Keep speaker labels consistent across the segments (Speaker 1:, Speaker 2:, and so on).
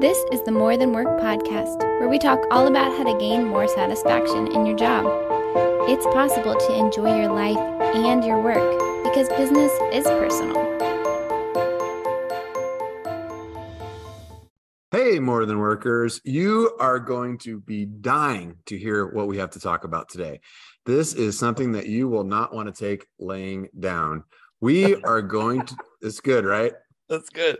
Speaker 1: This is the More Than Work podcast, where we talk all about how to gain more satisfaction in your job. It's possible to enjoy your life and your work because business is personal.
Speaker 2: Hey, more than workers, you are going to be dying to hear what we have to talk about today. This is something that you will not want to take laying down. We are going to, it's good, right?
Speaker 3: That's good.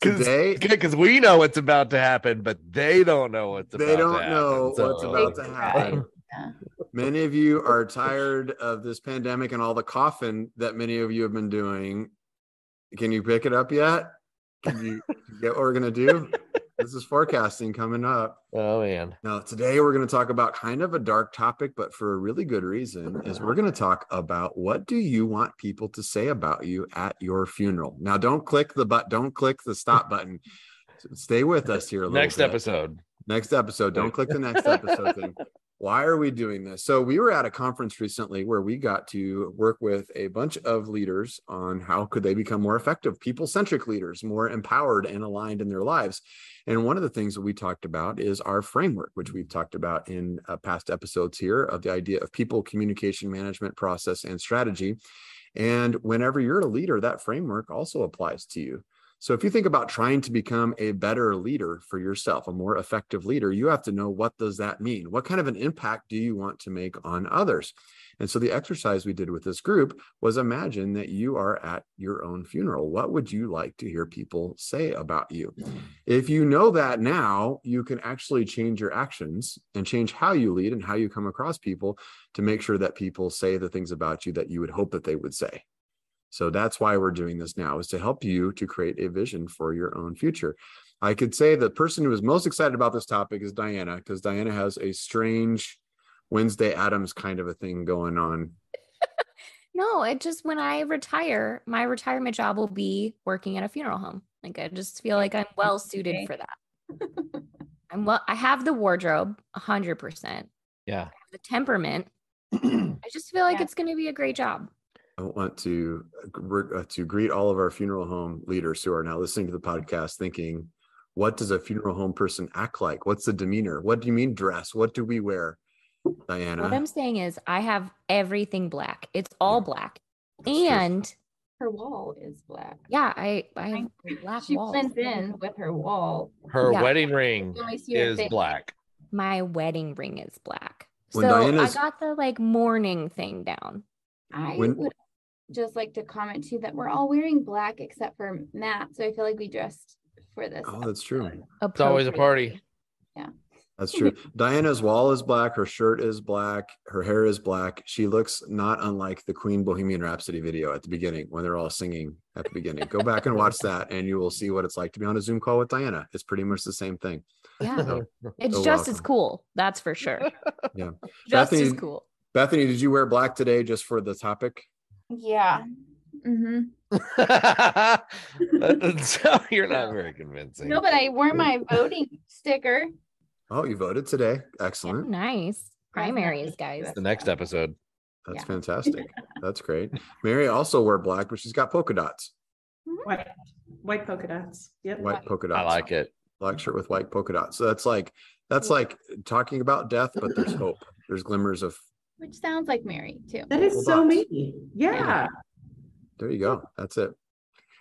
Speaker 2: Today-
Speaker 3: because we know what's about to happen, but they don't know what's about
Speaker 2: They
Speaker 3: to
Speaker 2: don't
Speaker 3: happen.
Speaker 2: know
Speaker 3: So-
Speaker 2: what's about to happen.
Speaker 4: Yeah.
Speaker 2: Many of you are tired of this pandemic and all the coughing that many of you have been doing. Can you pick it up yet? Can you get what we're going to do? This is forecasting coming up.
Speaker 3: Oh man.
Speaker 2: Now, today we're going to talk about kind of a dark topic, but for a really good reason, is we're going to talk about what do you want people to say about you at your funeral. Now, don't click the but, don't click the stop button. Stay with us here a little
Speaker 3: Next
Speaker 2: bit.
Speaker 3: episode.
Speaker 2: Next episode. Don't click the next episode thing. Why are we doing this? So we were at a conference recently where we got to work with a bunch of leaders on how could they become more effective, people-centric leaders, more empowered and aligned in their lives. And one of the things that we talked about is our framework, which we've talked about in uh, past episodes here of the idea of people communication management process and strategy. And whenever you're a leader, that framework also applies to you. So if you think about trying to become a better leader for yourself, a more effective leader, you have to know what does that mean? What kind of an impact do you want to make on others? And so the exercise we did with this group was imagine that you are at your own funeral. What would you like to hear people say about you? If you know that now, you can actually change your actions and change how you lead and how you come across people to make sure that people say the things about you that you would hope that they would say. So that's why we're doing this now is to help you to create a vision for your own future. I could say the person who is most excited about this topic is Diana because Diana has a strange Wednesday Addams kind of a thing going on.
Speaker 4: No, it just when I retire, my retirement job will be working at a funeral home. Like I just feel like I'm well suited
Speaker 5: Okay.
Speaker 4: for that. I'm well. I have the wardrobe, hundred percent.
Speaker 3: Yeah.
Speaker 4: The temperament. I just feel like
Speaker 5: Yeah.
Speaker 4: it's going to be a great job.
Speaker 2: I want to uh, to greet all of our funeral home leaders who are now listening to the podcast, thinking, "What does a funeral home person act like? What's the demeanor? What do you mean dress? What do we wear?" Diana,
Speaker 4: What I'm saying is, I have everything black. It's all black,
Speaker 2: That's true.
Speaker 4: and
Speaker 5: Her wall is black.
Speaker 4: yeah, I I have black
Speaker 5: She
Speaker 4: walls.
Speaker 5: blends in with her wall.
Speaker 3: Her
Speaker 4: Yeah.
Speaker 3: wedding ring
Speaker 5: You only see her
Speaker 3: is black.
Speaker 4: My wedding ring is black.
Speaker 2: When
Speaker 4: so
Speaker 2: Diana's-
Speaker 4: I got the like mourning thing down.
Speaker 5: I
Speaker 2: When-
Speaker 5: would just like to comment too that we're all wearing black except for Matt. So I feel like we dressed for this.
Speaker 2: Oh, that's true.
Speaker 3: It's always a party. Yeah.
Speaker 2: That's true. Diana's wall is black. Her shirt is black. Her hair is black. She looks not unlike the Queen Bohemian Rhapsody video at the beginning when they're all singing at the beginning. Go back and watch that, and you will see what it's like to be on a Zoom call with Diana. It's pretty much the same thing.
Speaker 4: Yeah,
Speaker 2: So,
Speaker 4: it's
Speaker 2: so
Speaker 4: just as cool. That's for sure.
Speaker 2: Yeah.
Speaker 4: just as
Speaker 2: Bethany-
Speaker 4: cool.
Speaker 2: Bethany, did you wear black today just for the topic?
Speaker 5: Yeah. Mm-hmm.
Speaker 3: that you're not very convincing.
Speaker 5: No, but I wore my voting sticker.
Speaker 2: Oh, you voted today.
Speaker 4: Oh,
Speaker 2: Excellent.
Speaker 4: nice primaries, guys.
Speaker 3: the next episode.
Speaker 2: That's
Speaker 5: Yeah.
Speaker 2: fantastic. That's great. Mary also wore black, but she's got polka dots,
Speaker 6: White, white polka dots. Yep.
Speaker 2: white polka dots.
Speaker 3: I like it.
Speaker 2: black shirt with white polka dots. So that's like that's like talking about death, but there's hope. There's glimmers of
Speaker 5: Which sounds like Mary too.
Speaker 6: That is so me. Yeah.
Speaker 2: there you go. That's it.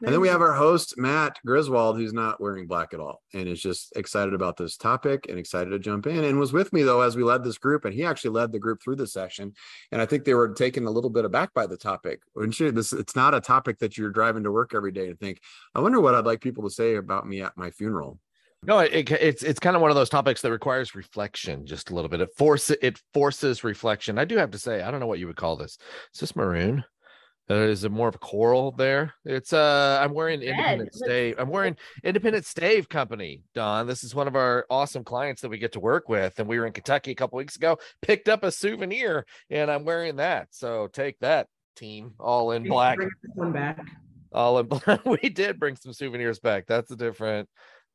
Speaker 2: And then we have our host, Matt Griswold, who's not wearing black at all and is just excited about this topic and excited to jump in and was with me though as we led this group. And he actually led the group through the session. And I think they were taken a little bit aback by the topic. Wouldn't you? This it's not a topic that you're driving to work every day and think, I wonder what I'd like people to say about me at my funeral.
Speaker 3: No, it, it- it's it's kind of one of those topics that requires reflection, just a little bit. It force it forces reflection. I do have to say, I don't know what you would call this. Is this maroon? Uh, is it more of a coral there? It's uh, I'm wearing Independent Stave. I'm wearing Independent Stave Company, Don. This is one of our awesome clients that we get to work with, and we were in Kentucky a couple weeks ago. Picked up a souvenir, and I'm wearing that. So take that, team, all in black.
Speaker 6: bring this one back.
Speaker 3: All in black. we did bring some souvenirs back. That's a different.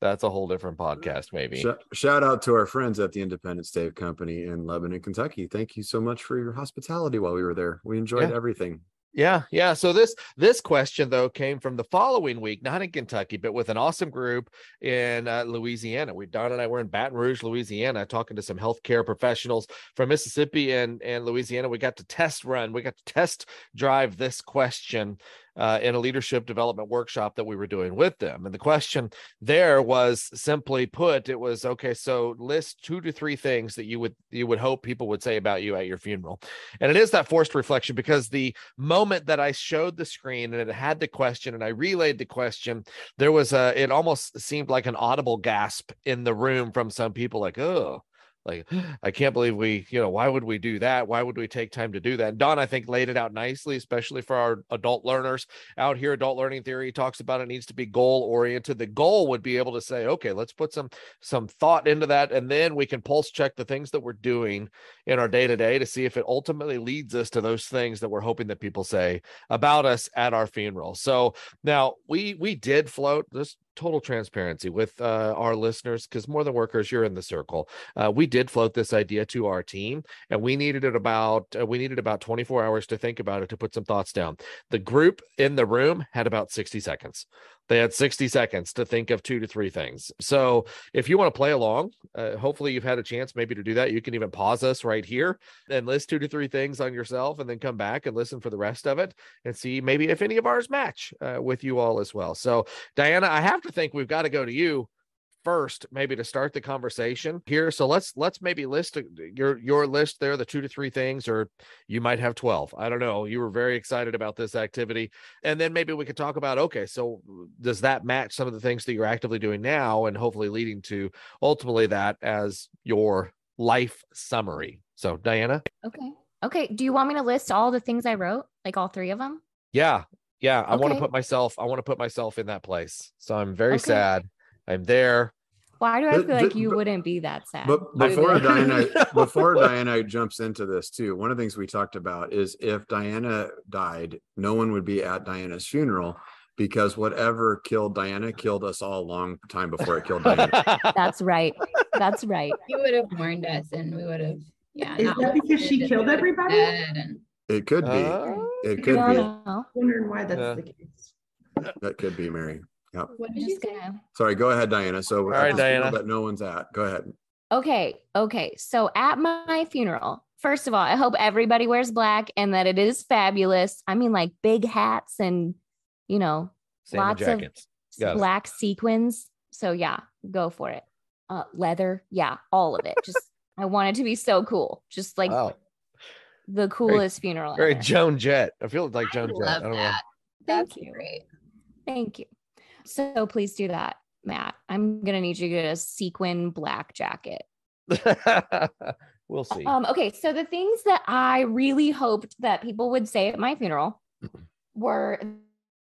Speaker 3: That's a whole different podcast, maybe.
Speaker 2: Sh- shout out to our friends at the Independent Stave Company in Lebanon, Kentucky. Thank you so much for your hospitality while we were there. We enjoyed
Speaker 3: Yeah.
Speaker 2: everything.
Speaker 3: Yeah, yeah. So this this question though came from the following week, not in Kentucky, but with an awesome group in uh, Louisiana. We Don and I were in Baton Rouge, Louisiana, talking to some healthcare professionals from Mississippi and and Louisiana. We got to test run, we got to test drive this question uh, in a leadership development workshop that we were doing with them. And the question there was simply put, it was okay. So list two to three things that you would you would hope people would say about you at your funeral, and it is that forced reflection because the moment that I showed the screen and it had the question and I relayed the question, there was a it almost seemed like an audible gasp in the room from some people, like oh like i can't believe we you know why would we do that? Why would we take time to do that? And don i think laid it out nicely especially for our adult learners. Out here adult learning theory talks about it needs to be goal oriented the goal would be able to say okay let's put some some thought into that and then we can pulse check the things that we're doing in our day to day to see if it ultimately leads us to those things that we're hoping that people say about us at our funeral. So now we we did float. This total transparency with uh, our listeners because more than workers you're in the circle. Uh, we did float this idea to our team and we needed it about uh, we needed about 24 hours to think about it to put some thoughts down. The group in the room had about 60 seconds they had 60 seconds to think of two to three things. So if you want to play along uh, hopefully you've had a chance maybe to do that. You can even pause us right here and list two to three things on yourself and then come back and listen for the rest of it and see maybe if any of ours match uh, with you all as well. So diana i have to think we've got to go to you first maybe to start the conversation here. So let's let's maybe list uh, your your list there the two to three things or you might have 12 i don't know. You were very excited about this activity. And then maybe we could talk about okay so does that match some of the things that you're actively doing now and hopefully leading to ultimately that as your life summary? So diana?
Speaker 4: Okay. Okay. Do you want me to list all the things I wrote? Like all three of them?
Speaker 3: yeah. Yeah. I want to put myself i want to put myself in that place. So i'm very
Speaker 4: Okay.
Speaker 3: sad i'm there
Speaker 4: Why do I feel like you
Speaker 2: but-
Speaker 4: wouldn't be that sad?
Speaker 2: But before. Diana, before Diana jumps into this too, one of the things we talked about is if Diana died, no one would be at Diana's funeral because whatever killed Diana killed us all a long time before it killed Diana.
Speaker 4: That's right. That's right.
Speaker 5: You would have warned us and we would have, yeah.
Speaker 6: Is that because she killed everybody?
Speaker 5: and-
Speaker 2: It could be.
Speaker 3: Oh.
Speaker 2: It could be.
Speaker 4: no.
Speaker 6: Wondering why that's
Speaker 3: Yeah.
Speaker 6: the case.
Speaker 2: That could be Mary. Yep.
Speaker 5: What did you say?
Speaker 2: Sorry. Go ahead, Diana. So
Speaker 3: All
Speaker 2: at
Speaker 3: right,
Speaker 2: the
Speaker 3: Diana.
Speaker 2: that no one's at. Go ahead.
Speaker 4: Okay. Okay. So at my funeral, first of all, I hope everybody wears black and that it is fabulous. I mean, like big hats and, you know,
Speaker 3: Salmon
Speaker 4: lots of
Speaker 3: jackets Got it.
Speaker 4: black sequins. So yeah, go for it. Uh, leather. Yeah. All of it. Just, I want it to be so cool. Just like
Speaker 3: wow
Speaker 4: the coolest funeral.
Speaker 3: very
Speaker 4: ever.
Speaker 3: joan jett i feel like
Speaker 5: I
Speaker 3: joan jett
Speaker 5: love
Speaker 3: i don't
Speaker 5: that.
Speaker 4: Thank
Speaker 5: That's
Speaker 4: you.
Speaker 5: great.
Speaker 4: Thank you. So please do that, Matt. I'm going to need you to get a sequin black jacket.
Speaker 3: we'll see
Speaker 4: Um, okay, so the things that I really hoped that people would say at my funeral were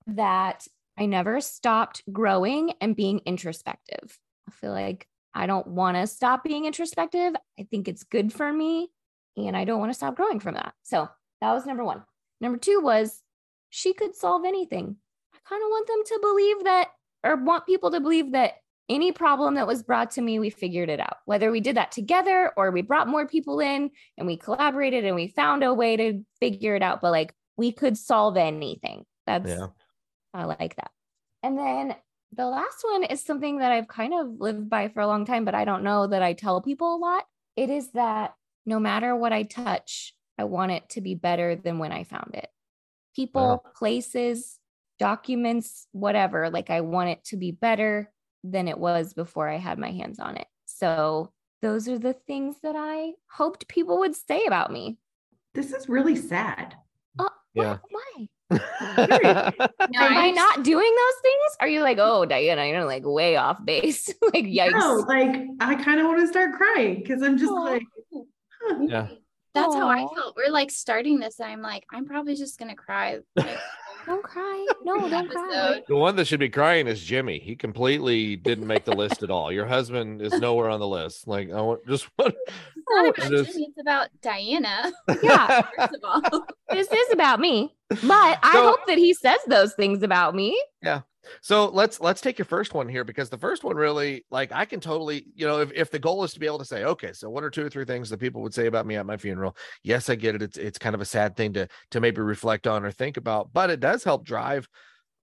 Speaker 4: that I never stopped growing and being introspective. I feel like I don't want to stop being introspective. I think it's good for me, and I don't want to stop growing from that. So that was number one. Number two was she could solve anything. I kind of want them to believe that, or want people to believe that any problem that was brought to me, we figured it out. Whether we did that together or we brought more people in and we collaborated and we found a way to figure it out, but like we could solve anything. That's,
Speaker 3: yeah
Speaker 4: I like that. And then the last one is something that I've kind of lived by for a long time, but I don't know that I tell people a lot. It is that no matter what I touch, I want it to be better than when I found it. People, places, documents, whatever, like I want it to be better than it was before I had my hands on it. So those are the things that I hoped people would say about me.
Speaker 6: This is really sad.
Speaker 4: Oh,
Speaker 3: Yeah.
Speaker 4: Why?
Speaker 5: No,
Speaker 4: Am I not doing those things? Are you like, oh, Diana, you're like way off base? like, yikes.
Speaker 6: No, like I kind of want to start crying because I'm just
Speaker 4: Aw.
Speaker 6: like, huh.
Speaker 3: Yeah.
Speaker 5: That's how I
Speaker 4: Aw.
Speaker 5: felt. We're like starting this. I'm like, I'm probably just gonna cry. Like,
Speaker 4: Don't cry. No, don't cry.
Speaker 3: The one that should be crying is Jimmy. He completely didn't make the list at all. Your husband is nowhere on the list. Like I want just want.
Speaker 5: It's not about
Speaker 3: just-
Speaker 5: Jimmy, it's about Diana.
Speaker 4: Yeah,
Speaker 5: First of all,
Speaker 4: this is about me. But I
Speaker 3: So-
Speaker 4: hope that he says those things about me.
Speaker 3: So let's let's take your first one here because the first one really like I can totally, you know, if, if the goal is to be able to say, okay, so one or two or three things that people would say about me at my funeral. Yes, I get it. It's it's kind of a sad thing to to maybe reflect on or think about, but it does help drive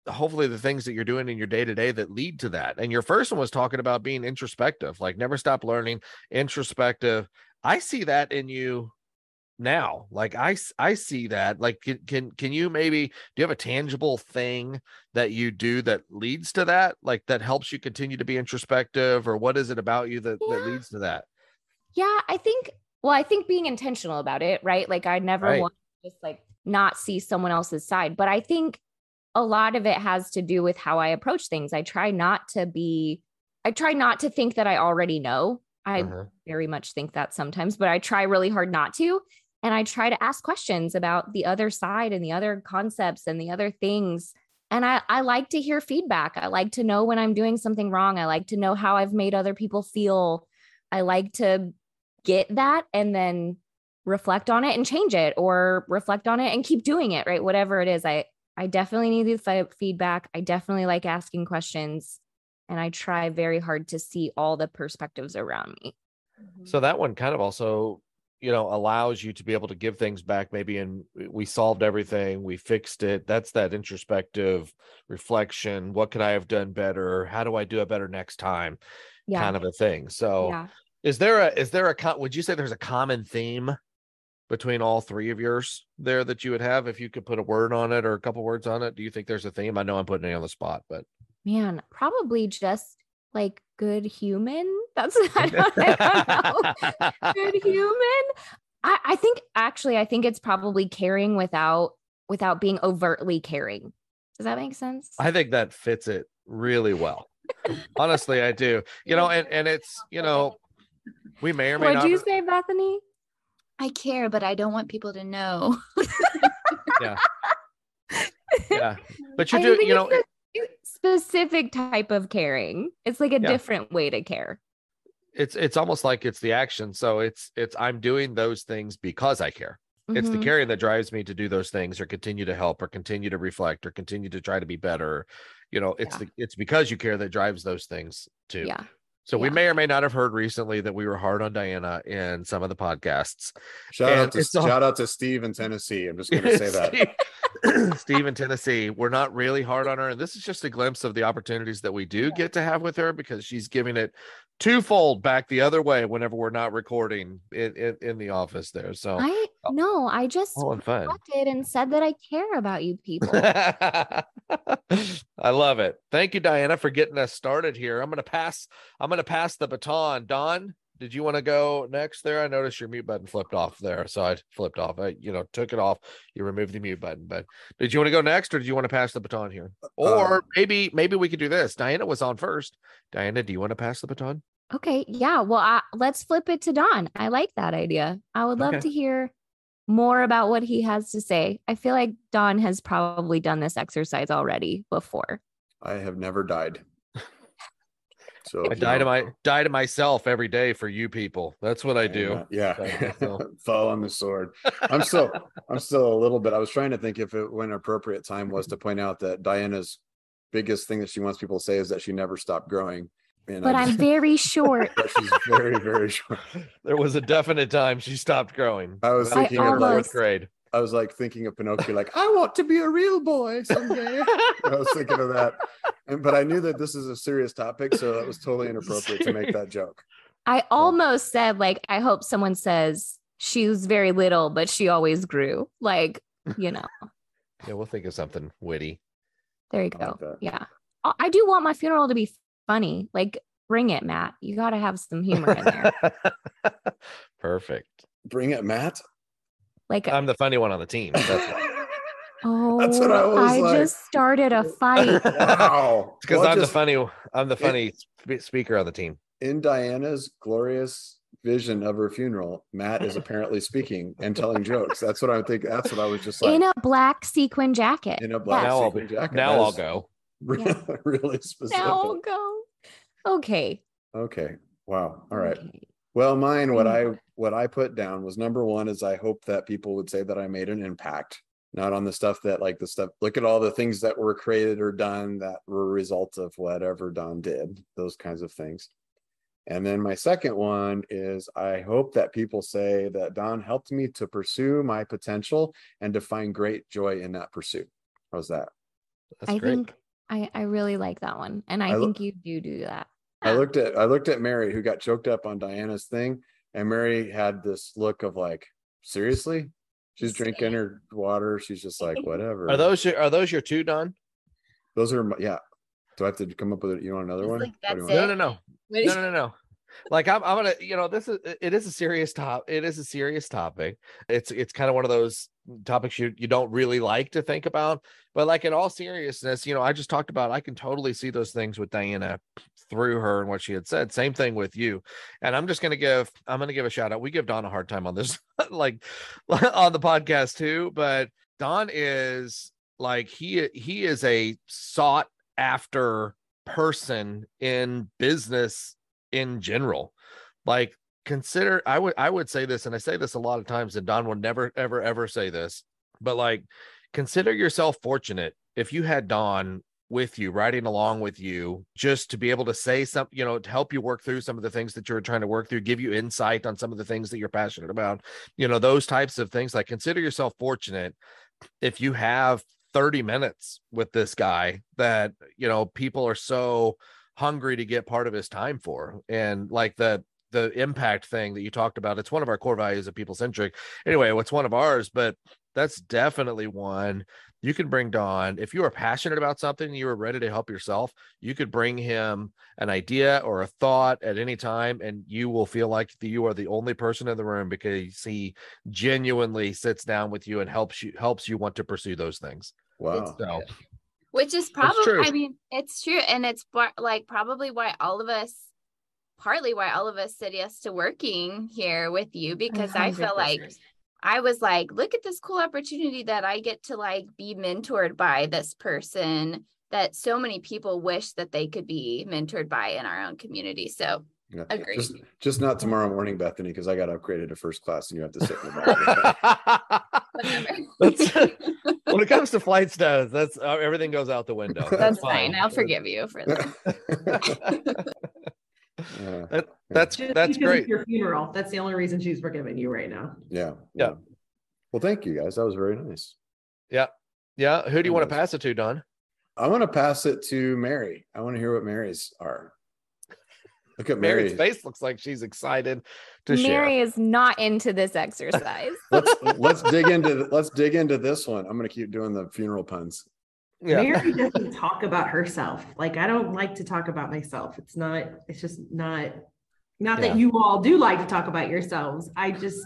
Speaker 3: hopefully the things that you're doing in your day to day that lead to that. And your first one was talking about being introspective, like never stop learning, introspective. I see that in you now like i i see that like can, can can you maybe do you have a tangible thing that you do that leads to that like that helps you continue to be introspective or what is it about you that
Speaker 4: Yeah.
Speaker 3: that leads to that
Speaker 4: Yeah, I think well, I think being intentional about it, right? Like I never
Speaker 3: Right.
Speaker 4: want to just like not see someone else's side, but I think a lot of it has to do with how I approach things. I try not to be I try not to think that I already know. I
Speaker 3: Uh-huh.
Speaker 4: very much think that sometimes, but I try really hard not to. And I try to ask questions about the other side and the other concepts and the other things. And I, I like to hear feedback. I like to know when I'm doing something wrong. I like to know how I've made other people feel. I like to get that and then reflect on it and change it or reflect on it and keep doing it, right? Whatever it is. I, I definitely need the feedback. I definitely like asking questions. And I try very hard to see all the perspectives around me.
Speaker 3: so that one kind of also you know allows you to be able to give things back maybe and we solved everything we fixed it that's that introspective reflection what could i have done better how do i do it better next time
Speaker 4: Yeah.
Speaker 3: kind of a thing so
Speaker 4: yeah.
Speaker 3: Is there a is there a would you say there's a common theme between all three of yours there that you would have if you could put a word on it or a couple words on it? Do you think there's a theme? I know I'm putting it on the spot, but
Speaker 4: Man, probably just like good human. That's I don't, I don't know. Good human. I, I think actually I think it's probably caring without without being overtly caring. Does that make sense?
Speaker 3: I think that fits it really well. Honestly, I do. You know, and and it's you know, we may or may
Speaker 4: What'd
Speaker 3: not.
Speaker 4: you say, Bethany?
Speaker 5: I care, but I don't want people to know.
Speaker 3: Yeah, but you
Speaker 4: I
Speaker 3: do. You know,
Speaker 4: a specific type of caring. It's like a
Speaker 3: Yeah.
Speaker 4: different way to care.
Speaker 3: It's it's almost like it's the action. So it's it's I'm doing those things because I care. It's the
Speaker 4: Mhm.
Speaker 3: caring that drives me to do those things or continue to help or continue to reflect or continue to try to be better. You know, it's
Speaker 4: Yeah.
Speaker 3: the it's because you care that drives those things too.
Speaker 4: Yeah.
Speaker 3: So we may or may not have heard recently that we were hard on Diana in some of the podcasts.
Speaker 2: Shout
Speaker 3: And
Speaker 2: out to
Speaker 3: all-
Speaker 2: shout out to Steve in Tennessee. I'm just gonna say that.
Speaker 3: Steve, Steve in Tennessee, we're not really hard on her. And this is just a glimpse of the opportunities that we do get to have with her because she's giving it twofold back the other way whenever we're not recording in, in, in the office there. So
Speaker 4: I no, I just
Speaker 3: all
Speaker 4: reflected and said that I care about you people.
Speaker 3: I love it. Thank you, Diana, for getting us started here. I'm gonna pass, I'm gonna pass the baton. Don, did you want to go next there? I noticed your mute button flipped off there. So I flipped off. I, you know, took it off. You removed the mute button. But did you want to go next or did you want to pass the baton here? Or
Speaker 2: Uh,
Speaker 3: maybe, maybe we could do this. Diana was on first. Diana, do you want to pass the baton?
Speaker 4: Okay. Yeah. Well, I, let's flip it to Don. I like that idea. I would love
Speaker 3: Okay.
Speaker 4: to hear more about what he has to say. I feel like Don has probably done this exercise already before.
Speaker 2: I have never died. So
Speaker 3: I
Speaker 2: you
Speaker 3: die to my die to myself every day for you people. That's what I do.
Speaker 2: uh, Yeah,
Speaker 3: Die to myself.
Speaker 2: fall on the sword. I'm still, I'm still a little bit. I was trying to think if it when appropriate time was to point out that Diana's biggest thing that she wants people to say is that she never stopped growing. And
Speaker 4: But
Speaker 2: I
Speaker 4: I'm very short.
Speaker 2: she's very, very short.
Speaker 3: There was a definite time she stopped growing.
Speaker 2: I was thinking
Speaker 3: third
Speaker 2: of
Speaker 3: or fourth grade.
Speaker 2: I was like thinking of Pinocchio, like I want to be a real boy someday. I was thinking of that, and but I knew that this is a serious topic, so it was totally inappropriate to make that joke.
Speaker 4: I almost said, like, I hope someone says she was very little, but she always grew. Like, you know,
Speaker 3: Yeah, we'll think of something witty.
Speaker 4: there you
Speaker 2: I like
Speaker 4: go. Yeah. I I do want my funeral to be funny. Like, bring it, Matt. You got to have some humor in there.
Speaker 3: Perfect.
Speaker 2: Bring it, Matt.
Speaker 4: Like,
Speaker 3: I'm the funny one on the team. That's why.
Speaker 4: oh,
Speaker 2: That's what I oh, was like.
Speaker 4: just started a fight.
Speaker 2: wow,
Speaker 3: because
Speaker 2: Well,
Speaker 3: I'm the funny. I'm the funny spe- speaker on the team.
Speaker 2: in Diana's glorious vision of her funeral. Matt is apparently speaking and telling jokes. That's what I think. That's what I was just like
Speaker 4: in a black sequin jacket.
Speaker 2: in a black
Speaker 3: now I'll
Speaker 2: sequin
Speaker 3: be,
Speaker 2: jacket.
Speaker 3: now I'll go.
Speaker 2: Really, really specific.
Speaker 4: Now I'll go. Okay.
Speaker 2: Okay. Wow. All right.
Speaker 4: Okay.
Speaker 2: Well, mine, what
Speaker 4: Mm.
Speaker 2: I what I put down was number one is I hope that people would say that I made an impact. not on the stuff that like the stuff look at all the things that were created or done that were a result of whatever don did those kinds of things and then my second one is i hope that people say that don helped me to pursue my potential and to find great joy in that pursuit how's that
Speaker 3: That's
Speaker 4: I
Speaker 3: great.
Speaker 4: think I, I really like that one. And I,
Speaker 2: I lo-
Speaker 4: think you do do that.
Speaker 2: I looked at I looked at Mary who got choked up on Diana's thing, and Mary had this look of like, seriously? She's drinking her water. She's just like, whatever.
Speaker 3: Are those your, are those your two, Don?
Speaker 2: those are my- yeah. Do I have to come up with it? You want another
Speaker 5: It's
Speaker 2: one?
Speaker 5: like,
Speaker 2: What do you
Speaker 5: that's
Speaker 2: want?
Speaker 3: No, no, no. No no no no like I'm, I'm gonna you know this is it is a serious top it is a serious topic. It's it's kind of one of those topics you you don't really like to think about but like in all seriousness you know i just talked about i can totally see those things with diana through her and what she had said. Same thing with you. And i'm just gonna give i'm gonna give a shout out. We give don a hard time on this like on the podcast too but don is like he he is a sought after person in business in general. Like consider i would i would say this and i say this a lot of times and don would never ever ever say this but like consider yourself fortunate if you had don with you riding along with you just to be able to say something you know to help you work through some of the things that you're trying to work through give you insight on some of the things that you're passionate about you know those types of things. Like consider yourself fortunate if you have 30 minutes with this guy that you know people are so hungry to get part of his time for. And like the the impact thing that you talked about it's one of our core values of people centric anyway what's one of ours but that's definitely one you can bring don if you are passionate about something you are ready to help yourself you could bring him an idea or a thought at any time and you will feel like you are the only person in the room because he genuinely sits down with you and helps you helps you want to pursue those things.
Speaker 2: Wow.
Speaker 3: so
Speaker 5: Which is probably. I mean, it's true. And it's like probably why all of us, partly why all of us said yes to working here with you, because I feel like I was like, look at this cool opportunity that I get to like be mentored by this person that so many people wish that they could be mentored by in our own community. So
Speaker 2: Yeah.
Speaker 5: Agreed.
Speaker 2: Just, just not tomorrow morning, Bethany, because I got upgraded to first class and you have to sit in the back.
Speaker 5: whatever.
Speaker 3: That's- when it comes to flight status, that's uh, everything goes out the window.
Speaker 5: That's fine. I'll forgive you for that.
Speaker 2: Yeah,
Speaker 3: That, that's
Speaker 6: Just
Speaker 3: that's great.
Speaker 6: Your funeral. That's the only reason she's forgiving you right now.
Speaker 2: yeah.
Speaker 3: Yeah.
Speaker 2: Well, thank you guys. That was very nice.
Speaker 3: Yeah. Yeah. Who do you want to pass it to, Don?
Speaker 2: I want to pass it to Mary. I want to hear what Mary's are. Look at
Speaker 3: Mary's
Speaker 2: Mary.
Speaker 3: face looks like she's excited to
Speaker 4: Mary is not into this exercise.
Speaker 2: Let's let's dig into let's dig into this one. I'm gonna keep doing the funeral puns.
Speaker 3: Yeah.
Speaker 6: Mary doesn't talk about herself. Like I don't like to talk about myself. It's not, it's just not, not
Speaker 3: Yeah.
Speaker 6: that you all do like to talk about yourselves. I just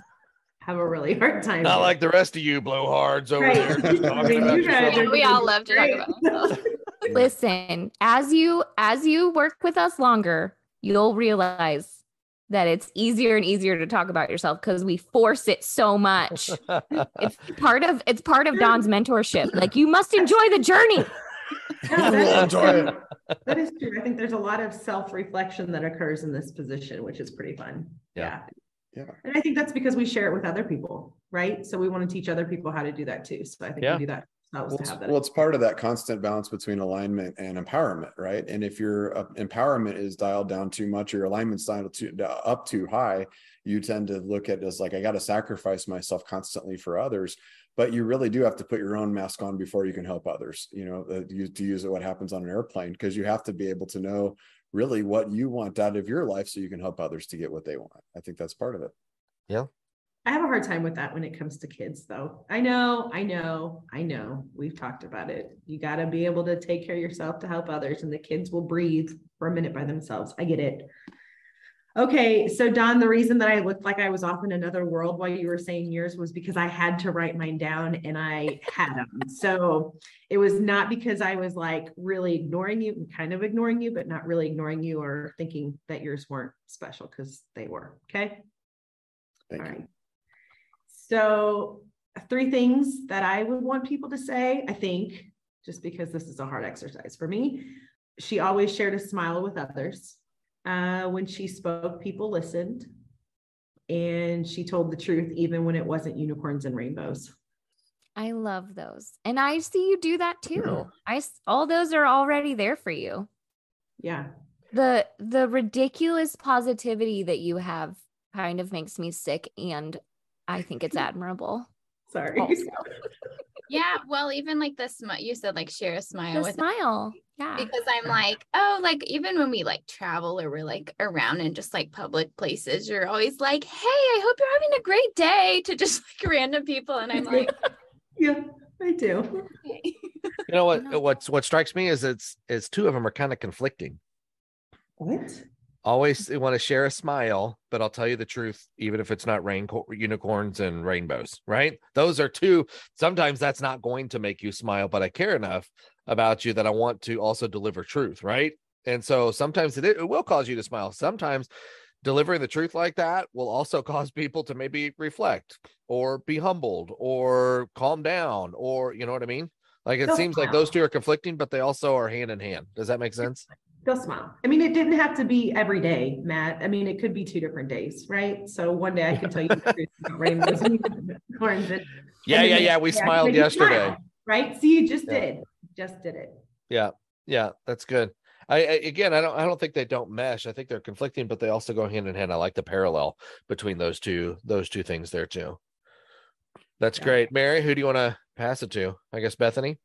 Speaker 6: have a really hard time.
Speaker 3: Not
Speaker 6: with
Speaker 3: like the rest of you blowhards over
Speaker 6: Right.
Speaker 3: there
Speaker 6: I mean, you guys
Speaker 3: yourself.
Speaker 6: are
Speaker 5: we all love to talk about ourselves.
Speaker 4: Listen, as you as you work with us longer, you'll realize that it's easier and easier to talk about yourself because we force it so much. It's part of it's part of Don's mentorship. Like you must enjoy the journey.
Speaker 6: Yeah, that's
Speaker 2: enjoy
Speaker 6: true.
Speaker 2: it.
Speaker 6: That is true. I think there's a lot of self-reflection that occurs in this position, which is pretty fun.
Speaker 3: Yeah.
Speaker 6: Yeah.
Speaker 2: Yeah.
Speaker 6: And I think that's because we share it with other people, right? So we want to teach other people how to do that too. So I think
Speaker 3: Yeah.
Speaker 6: we do that ourselves
Speaker 2: Well,
Speaker 6: to
Speaker 2: it's,
Speaker 6: have that.
Speaker 2: well, it's part of that constant balance between alignment and empowerment, right? And if your uh, empowerment is dialed down too much or your alignment's dialed too, up too high, you tend to look at it as like, I got to sacrifice myself constantly for others. But you really do have to put your own mask on before you can help others, you know, uh, you, to use what happens on an airplane, because you have to be able to know really what you want out of your life so you can help others to get what they want. I think that's part of it.
Speaker 6: I have a hard time with that when it comes to kids, though. I know, I know, I know. We've talked about it. You got to be able to take care of yourself to help others, and the kids will breathe for a minute by themselves. I get it. Okay, so Don, the reason that I looked like I was off in another world while you were saying yours was because I had to write mine down and I had them. So it was not because I was like really ignoring you, and kind of ignoring you, but not really ignoring you or thinking that yours weren't special because they were. Okay.
Speaker 2: Thank
Speaker 6: All
Speaker 2: you.
Speaker 6: right. So, three things that I would want people to say, I think, just because this is a hard exercise for me. She always shared a smile with others. Uh, when she spoke, people listened. And she told the truth, even when it wasn't unicorns and rainbows.
Speaker 4: I love those. And I see you do that too. I all those are already there for you.
Speaker 6: Yeah.
Speaker 4: The the ridiculous positivity that you have kind of makes me sick and I think it's admirable.
Speaker 6: Sorry.
Speaker 5: Yeah, well, even like the smile, you said like share a smile
Speaker 4: The
Speaker 5: with
Speaker 4: smile. Yeah.
Speaker 5: because I'm like, oh, like even when we like travel or we're like around in just like public places, you're always like, hey, I hope you're having a great day to just like random people. And I'm like,
Speaker 6: yeah, I do.
Speaker 5: okay.
Speaker 3: You know what? What's what strikes me is it's it's two of them are kind of conflicting.
Speaker 6: What?
Speaker 3: Always want to share a smile, but I'll tell you the truth, even if it's not rain unicorns and rainbows, right? Those are two. Sometimes that's not going to make you smile, but I care enough about you that I want to also deliver truth, right? And so sometimes it, it will cause you to smile. Sometimes delivering the truth like that will also cause people to maybe reflect or be humbled or calm down or you know what I mean? Like it
Speaker 6: They'll
Speaker 3: seems like those two are conflicting, but they also are hand in hand. Does that make sense?
Speaker 6: They'll smile. I mean, it didn't have to be every day, Matt. I mean, it could be two different days, right? So one day I could tell you the truth about rainbows. And,
Speaker 3: Yeah, yeah, yeah. We
Speaker 6: I
Speaker 3: smiled
Speaker 6: could make you
Speaker 3: yesterday.
Speaker 6: smile, right? See, you just
Speaker 3: Yeah.
Speaker 6: did. Just did it.
Speaker 3: Yeah, yeah, that's good. I, I again, I don't, I don't think they don't mesh. I think they're conflicting, but they also go hand in hand. I like the parallel between those two, those two things there too. That's
Speaker 6: Yeah.
Speaker 3: great, Mary. Who do you want to pass it to? I guess Bethany.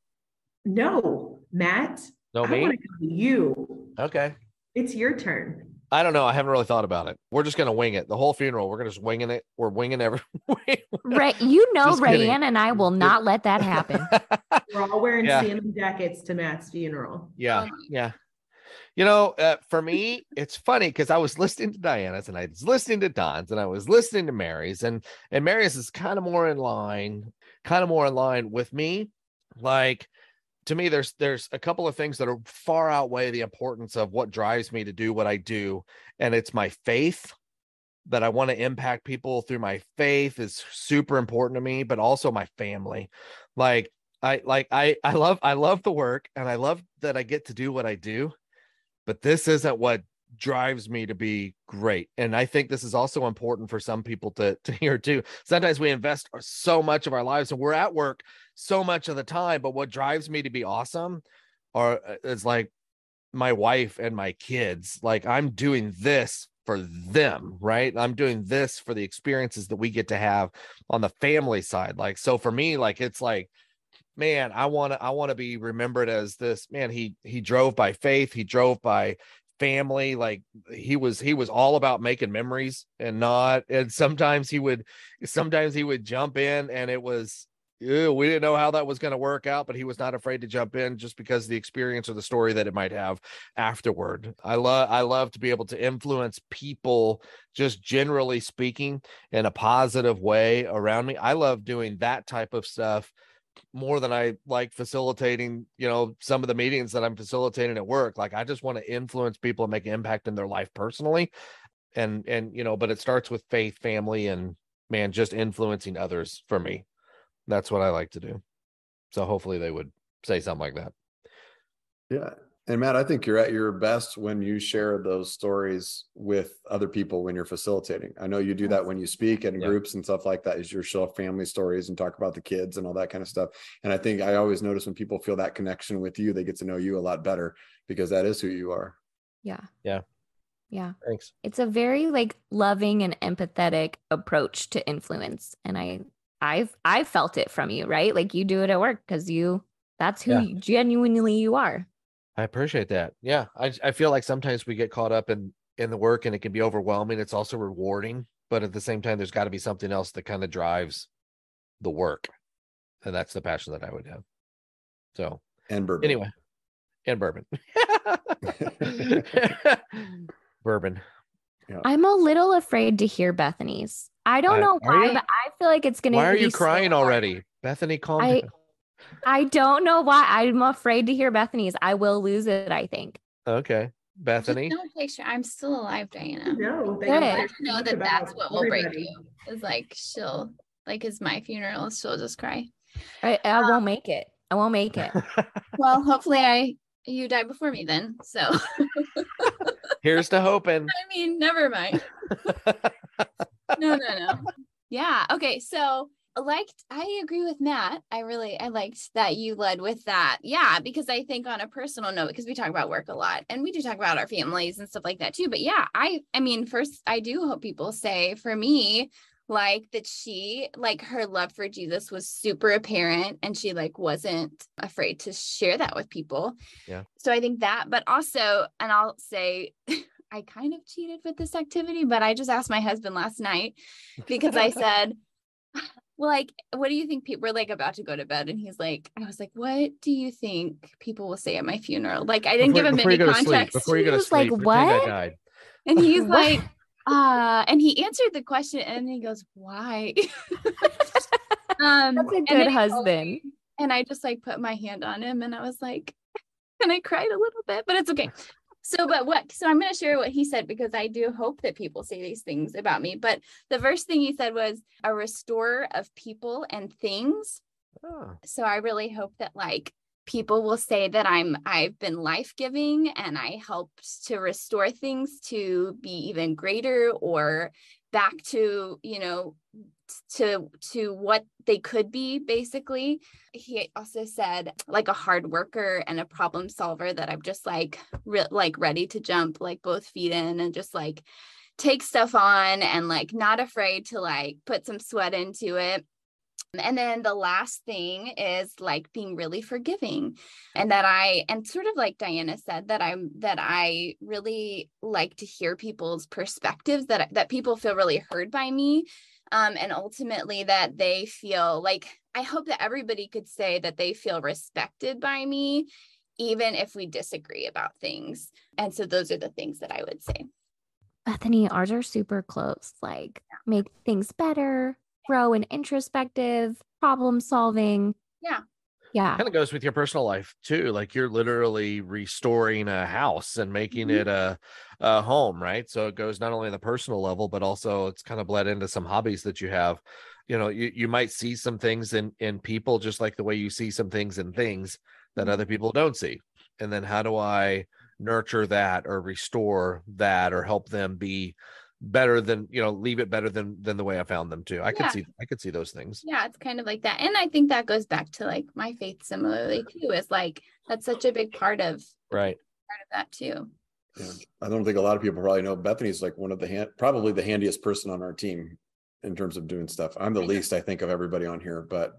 Speaker 6: No, Matt.
Speaker 3: No,
Speaker 6: I
Speaker 3: me.
Speaker 6: want to go to you.
Speaker 3: Okay.
Speaker 6: It's your turn.
Speaker 3: I don't know. I haven't really thought about it. We're just gonna wing it. The whole funeral. We're gonna just winging it. We're winging every.
Speaker 4: Ray, you know
Speaker 3: Just.
Speaker 4: Rayanne and I will not let that happen.
Speaker 6: We're all wearing
Speaker 3: Yeah.
Speaker 6: salmon jackets to Matt's funeral.
Speaker 3: yeah, yeah. You know, uh, for me, it's funny because I was listening to Diana's and I was listening to Don's and I was listening to Mary's and and Mary's is kind of more in line, kind of more in line with me. Like to me, there's there's a couple of things that are far outweigh the importance of what drives me to do what I do, and it's my faith that I want to impact people through my faith is super important to me, but also my family. Like I like I I love I love the work and I love that I get to do what I do, but this isn't what drives me to be great. And I think this is also important for some people to to hear too. Sometimes we invest so much of our lives and we're at work so much of the time, but what drives me to be awesome are uh, is like my wife and my kids. Like I'm doing this for them, right? I'm doing this for the experiences that we get to have on the family side. Like so for me like it's like man, I want to I want to be remembered as this man he he drove by faith, he drove by family like he was he was all about making memories and not and sometimes he would sometimes he would jump in and it was ew, we didn't know how that was going to work out but he was not afraid to jump in just because the experience or the story that it might have afterward. I love i love to be able to influence people just generally speaking in a positive way around me. I love doing that type of stuff more than I like facilitating, you know, some of the meetings that I'm facilitating at work. Like I just want to influence people and make an impact in their life personally. And and you know, but it starts with faith, family, and man, just influencing others for me. That's what I like to do. So hopefully they would say something like that.
Speaker 2: Yeah. And Matt, I think you're at your best when you share those stories with other people when you're facilitating. I know you do that when you speak in
Speaker 3: Yeah.
Speaker 2: groups and stuff like that, is your show family stories and talk about the kids and all that kind of stuff. And I think I always notice when people feel that connection with you, they get to know you a lot better because that is who you are.
Speaker 4: Yeah.
Speaker 3: Yeah.
Speaker 4: Yeah.
Speaker 3: Thanks.
Speaker 4: It's a very like loving and empathetic approach to influence. And I I've I've felt it from you, right? Like you do it at work because you that's who
Speaker 3: Yeah.
Speaker 4: you- genuinely you are.
Speaker 3: I appreciate that. Yeah. I I feel like sometimes we get caught up in in the work and it can be overwhelming. It's also rewarding, but at the same time, there's got to be something else that kind of drives the work. And that's the passion that I would have. So
Speaker 2: And bourbon.
Speaker 3: anyway, and bourbon. bourbon.
Speaker 4: I'm a little afraid to hear Bethany's. I don't
Speaker 3: I-
Speaker 4: know why,
Speaker 3: you?
Speaker 4: but I feel like it's gonna
Speaker 3: Why are you crying
Speaker 4: hard.
Speaker 3: already? Bethany, calm
Speaker 4: I-
Speaker 3: down.
Speaker 4: I don't know why. I'm afraid to hear Bethany's. I will lose it, I think.
Speaker 3: Okay. Bethany.
Speaker 5: Just don't picture. I'm still alive, Diana.
Speaker 6: No, they
Speaker 5: I know that that's what will break you. Is like she'll like is my funeral. She'll just cry.
Speaker 4: I, I um, won't make it. I won't make it.
Speaker 5: Well, hopefully I you die before me then. So
Speaker 3: Here's to hoping.
Speaker 5: I mean, never mind. No, no, no. Yeah. Okay. So liked I agree with Matt. I really I liked that you led with that. Yeah, because I think on a personal note because we talk about work a lot and we do talk about our families and stuff like that too. But yeah, I I mean first I do hope people say for me like that she like her love for Jesus was super apparent and she like wasn't afraid to share that with people.
Speaker 3: Yeah.
Speaker 5: So I think that but also and I'll say I kind of cheated with this activity, but I just asked my husband last night because I said well, like, what do you think people were like about to go to bed? And he's like, I was like, what do you think people will say at my funeral? Like, I didn't
Speaker 3: before,
Speaker 5: give him
Speaker 3: before
Speaker 5: any
Speaker 3: you go to sleep,
Speaker 5: context.
Speaker 3: before you go to
Speaker 4: was like,
Speaker 3: sleep, pretend I
Speaker 4: "What?"
Speaker 3: died.
Speaker 5: And he's like, uh, and he answered the question and he goes, why? um,
Speaker 4: That's a good
Speaker 5: then he told
Speaker 4: husband.
Speaker 5: me, And I just like put my hand on him and I was like, and I cried a little bit, but it's okay. So, but what, so I'm going to share what he said because I do hope that people say these things about me. But the first thing he said was a restorer of people and things.
Speaker 3: Oh,
Speaker 5: So I really hope that like people will say that I'm I've been life-giving and I helped to restore things to be even greater or back to, you know, to to what they could be basically. He also said like a hard worker and a problem solver that i'm just like re- like ready to jump like both feet in and just like take stuff on and like not afraid to like put some sweat into it. And then the last thing is like being really forgiving. And that I and sort of like Diana said that I'm that I really like to hear people's perspectives that that people feel really heard by me um and ultimately that they feel like I hope that everybody could say that they feel respected by me even if we disagree about things and so those are the things that I would say
Speaker 4: Bethany, ours are super close. Like make things better, grow in introspective, problem solving.
Speaker 5: Yeah.
Speaker 4: Yeah.
Speaker 3: kind of goes with your personal life too. Like you're literally restoring a house and making
Speaker 5: Mhm.
Speaker 3: it a, a home, right? So it goes not only on the personal level, but also it's kind of bled into some hobbies that you have. You know, you, you might see some things in in people just like the way you see some things in things that
Speaker 5: Mhm.
Speaker 3: other people don't see. And then how do I nurture that or restore that or help them be better than you know leave it better than than the way i found them too i could see i could see those things
Speaker 5: yeah it's kind of like that and i think that goes back to like my faith similarly too is like that's such a big part of
Speaker 3: right
Speaker 5: part of that too
Speaker 2: Yeah. I don't think a lot of people probably know Bethany's like one of the hand, probably the handiest person on our team in terms of doing stuff. I'm the
Speaker 5: I know.
Speaker 2: least, I think, of everybody on here, but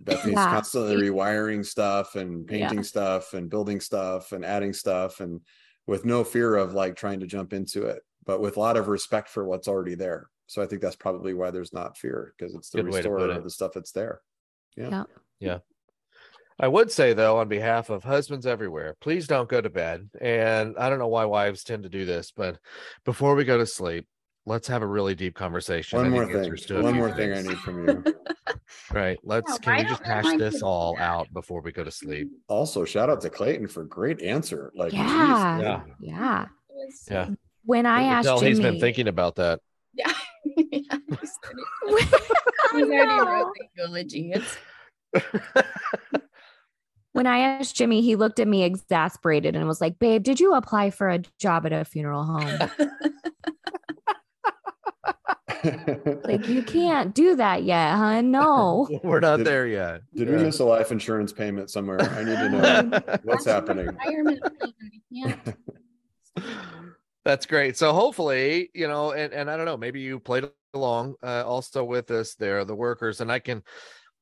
Speaker 2: Bethany's
Speaker 4: Yeah.
Speaker 2: constantly rewiring stuff and painting stuff and building stuff and adding stuff and with no fear of like trying to jump into it, but with a lot of respect for what's already there. So I think that's probably why there's not fear because it's the
Speaker 3: Good way to put
Speaker 2: restorer
Speaker 3: it.
Speaker 2: of the stuff that's there. Yeah.
Speaker 4: Yeah.
Speaker 3: I would say though, on behalf of husbands everywhere, please don't go to bed. And I don't know why wives tend to do this, but before we go to sleep, let's have a really deep conversation.
Speaker 2: One
Speaker 3: I
Speaker 2: more thing.
Speaker 3: answers to a
Speaker 2: One
Speaker 3: few
Speaker 2: more thing I need from you.
Speaker 3: Right. Let's
Speaker 5: Yeah,
Speaker 3: can
Speaker 5: why
Speaker 3: we just hash this all out before we go to sleep?
Speaker 2: Also, shout out to Clayton for great answer. Like, geez,
Speaker 4: Yeah.
Speaker 3: Yeah.
Speaker 4: Yeah.
Speaker 5: It was-
Speaker 3: Yeah.
Speaker 4: When I
Speaker 3: You
Speaker 4: asked
Speaker 3: tell
Speaker 4: Jimmy,
Speaker 3: he's been thinking about that.
Speaker 5: yeah, yeah he's already,
Speaker 4: I
Speaker 5: he's already
Speaker 4: know.
Speaker 5: wrote the eulogy
Speaker 4: when I asked Jimmy, he looked at me exasperated and was like, "Babe, did you apply for a job at a funeral home? like, you can't do that yet, huh? No."
Speaker 3: We're not
Speaker 2: Did-
Speaker 3: there yet.
Speaker 2: Did we miss a life insurance payment somewhere? I need to know what's happening.
Speaker 3: That's great. So hopefully, you know, and, and I don't know, maybe you played along uh, also with us there, the workers, and I can,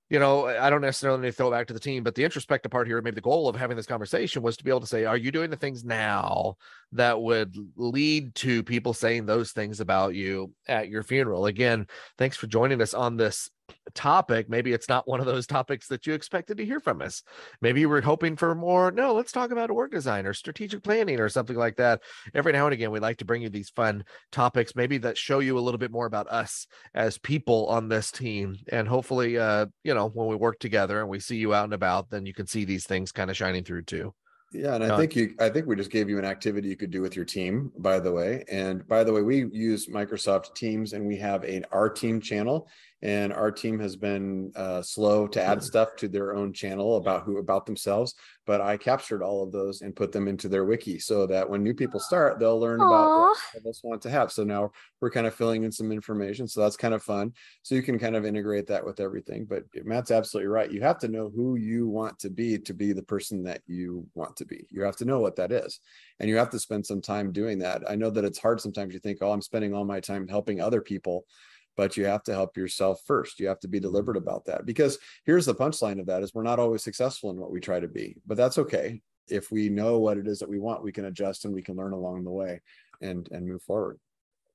Speaker 3: you know, I don't necessarily need to throw back to the team, but the introspective part here, maybe the goal of having this conversation was to be able to say, are you doing the things now that would lead to people saying those things about you at your funeral? Again, thanks for joining us on this topic. Maybe it's not one of those topics that you expected to hear from us. Maybe you were hoping for more. No, let's talk about org design or strategic planning or something like that. Every now and again, we like to bring you these fun topics, maybe that show you a little bit more about us as people on this team. And hopefully, uh, you know, when we work together and we see you out and about, then you can see these things kind of shining through too.
Speaker 2: Yeah, and I think you I think we just gave you an activity you could do with your team, by the way. And by the way, we use Microsoft Teams and we have an our team channel. And our team has been uh, slow to add stuff to their own channel about who about themselves but i captured all of those and put them into their wiki so that when new people start they'll learn about what they want to have. So now we're kind of filling in some information so that's kind of fun. So you can kind of integrate that with everything but matt's absolutely right. You have to know who you want to be to be the person that you want to be. You have to know what that is and you have to spend some time doing that. I know that it's hard sometimes. You think oh i'm spending all my time helping other people but you have to help yourself first you have to be deliberate about that because here's the punchline of that is we're not always successful in what we try to be but that's okay if we know what it is that we want we can adjust and we can learn along the way and and move forward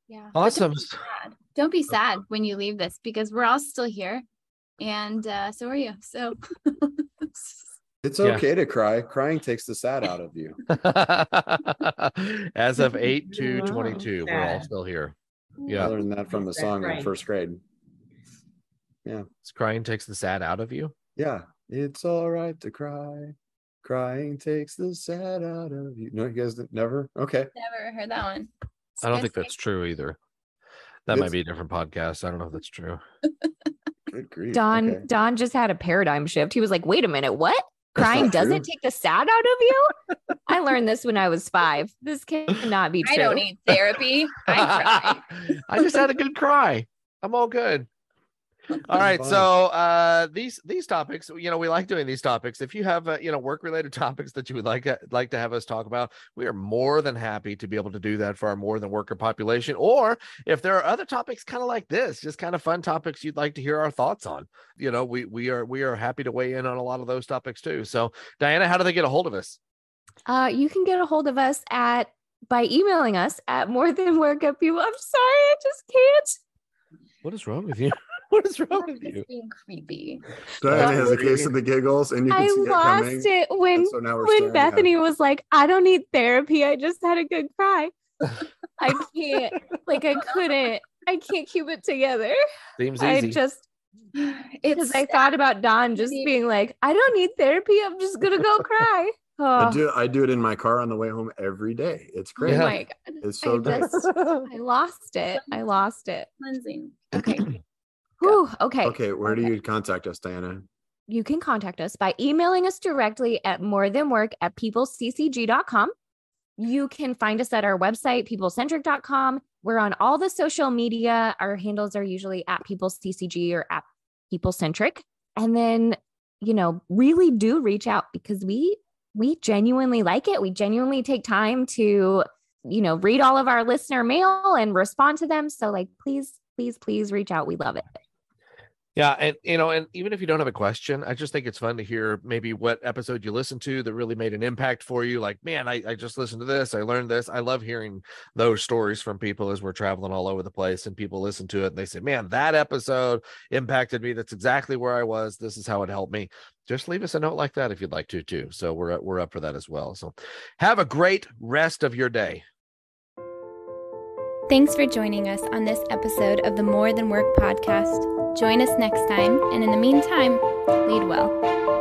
Speaker 5: Yeah.
Speaker 3: Awesome.
Speaker 5: Don't be sad. Don't be sad when you leave this because we're all still here. And uh, so are you. So
Speaker 2: it's
Speaker 3: Yeah.
Speaker 2: okay to cry crying takes the sad out of you
Speaker 3: As of 8 to 22, we're all still here.
Speaker 2: I learned that from the
Speaker 6: That's
Speaker 2: song in first grade Yeah.
Speaker 3: It's Crying takes the sad out of you.
Speaker 2: yeah it's all right to cry crying takes the sad out of you no you guys never okay
Speaker 5: never heard that one.
Speaker 3: I don't think
Speaker 5: good
Speaker 3: that's true either. That might be a different podcast. I don't know if that's true.
Speaker 2: good grief
Speaker 4: Don
Speaker 2: okay.
Speaker 4: Don just had a paradigm shift. He was like, "Wait a minute, what? Crying doesn't take the sad out of you?" I learned this when I was five. This cannot be true.
Speaker 5: I don't need therapy. I cry.
Speaker 3: I just had a good cry. I'm all good. All right. So uh these these topics, you know, we like doing these topics. If you have uh, you know work related topics that you would like to, like to have us talk about, we are more than happy to be able to do that for our more than worker population. Or if there are other topics kind of like this, just kind of fun topics you'd like to hear our thoughts on, you know, we we are we are happy to weigh in on a lot of those topics too. So Diana, how do they get a hold of us?
Speaker 4: Uh, you can get a hold of us at by emailing us at more than work up people. I'm sorry, I just can't.
Speaker 3: What is wrong with you? What is wrong with you?
Speaker 5: Being creepy.
Speaker 2: Diana has a case of the giggles and you can
Speaker 4: I
Speaker 2: see it coming
Speaker 4: lost it when
Speaker 2: so now
Speaker 4: when
Speaker 2: staring at.
Speaker 4: Bethany was like, "I don't need therapy. I just had a good cry." I can't. Like I couldn't. I can't keep it together.
Speaker 3: Seems
Speaker 4: I
Speaker 3: easy.
Speaker 4: just
Speaker 5: It's
Speaker 4: because I thought about Don just being like, "I don't need therapy. I'm just gonna go cry."
Speaker 2: I
Speaker 4: Oh,
Speaker 2: do I do it in my car on the way home every day. It's great.
Speaker 4: oh my god!
Speaker 2: It's so
Speaker 4: I just I lost it. I lost it.
Speaker 5: cleansing.
Speaker 4: Okay. Whew, okay.
Speaker 2: Okay, where do you contact us, Diana?
Speaker 4: you can contact us by emailing us directly at more than work at peopleccg.com. You can find us at our website, peoplecentric.com. We're on all the social media. Our handles are usually at peopleccg or at peoplecentric. And then, you know, really do reach out because we we genuinely like it. We genuinely take time to, you know, read all of our listener mail and respond to them. So like please, please, please reach out. We love it.
Speaker 3: Yeah, and you know, and even if you don't have a question, I just think it's fun to hear maybe what episode you listened to that really made an impact for you. Like, man, I, I just listened to this, I learned this. I love hearing those stories from people as we're traveling all over the place and people listen to it and they say, Man, that episode impacted me. That's exactly where I was. This is how it helped me. Just leave us a note like that if you'd like to too. So we're we're up for that as well. So have a great rest of your day.
Speaker 1: Thanks for joining us on this episode of the More Than Work podcast. Join us next time, and in the meantime, lead well.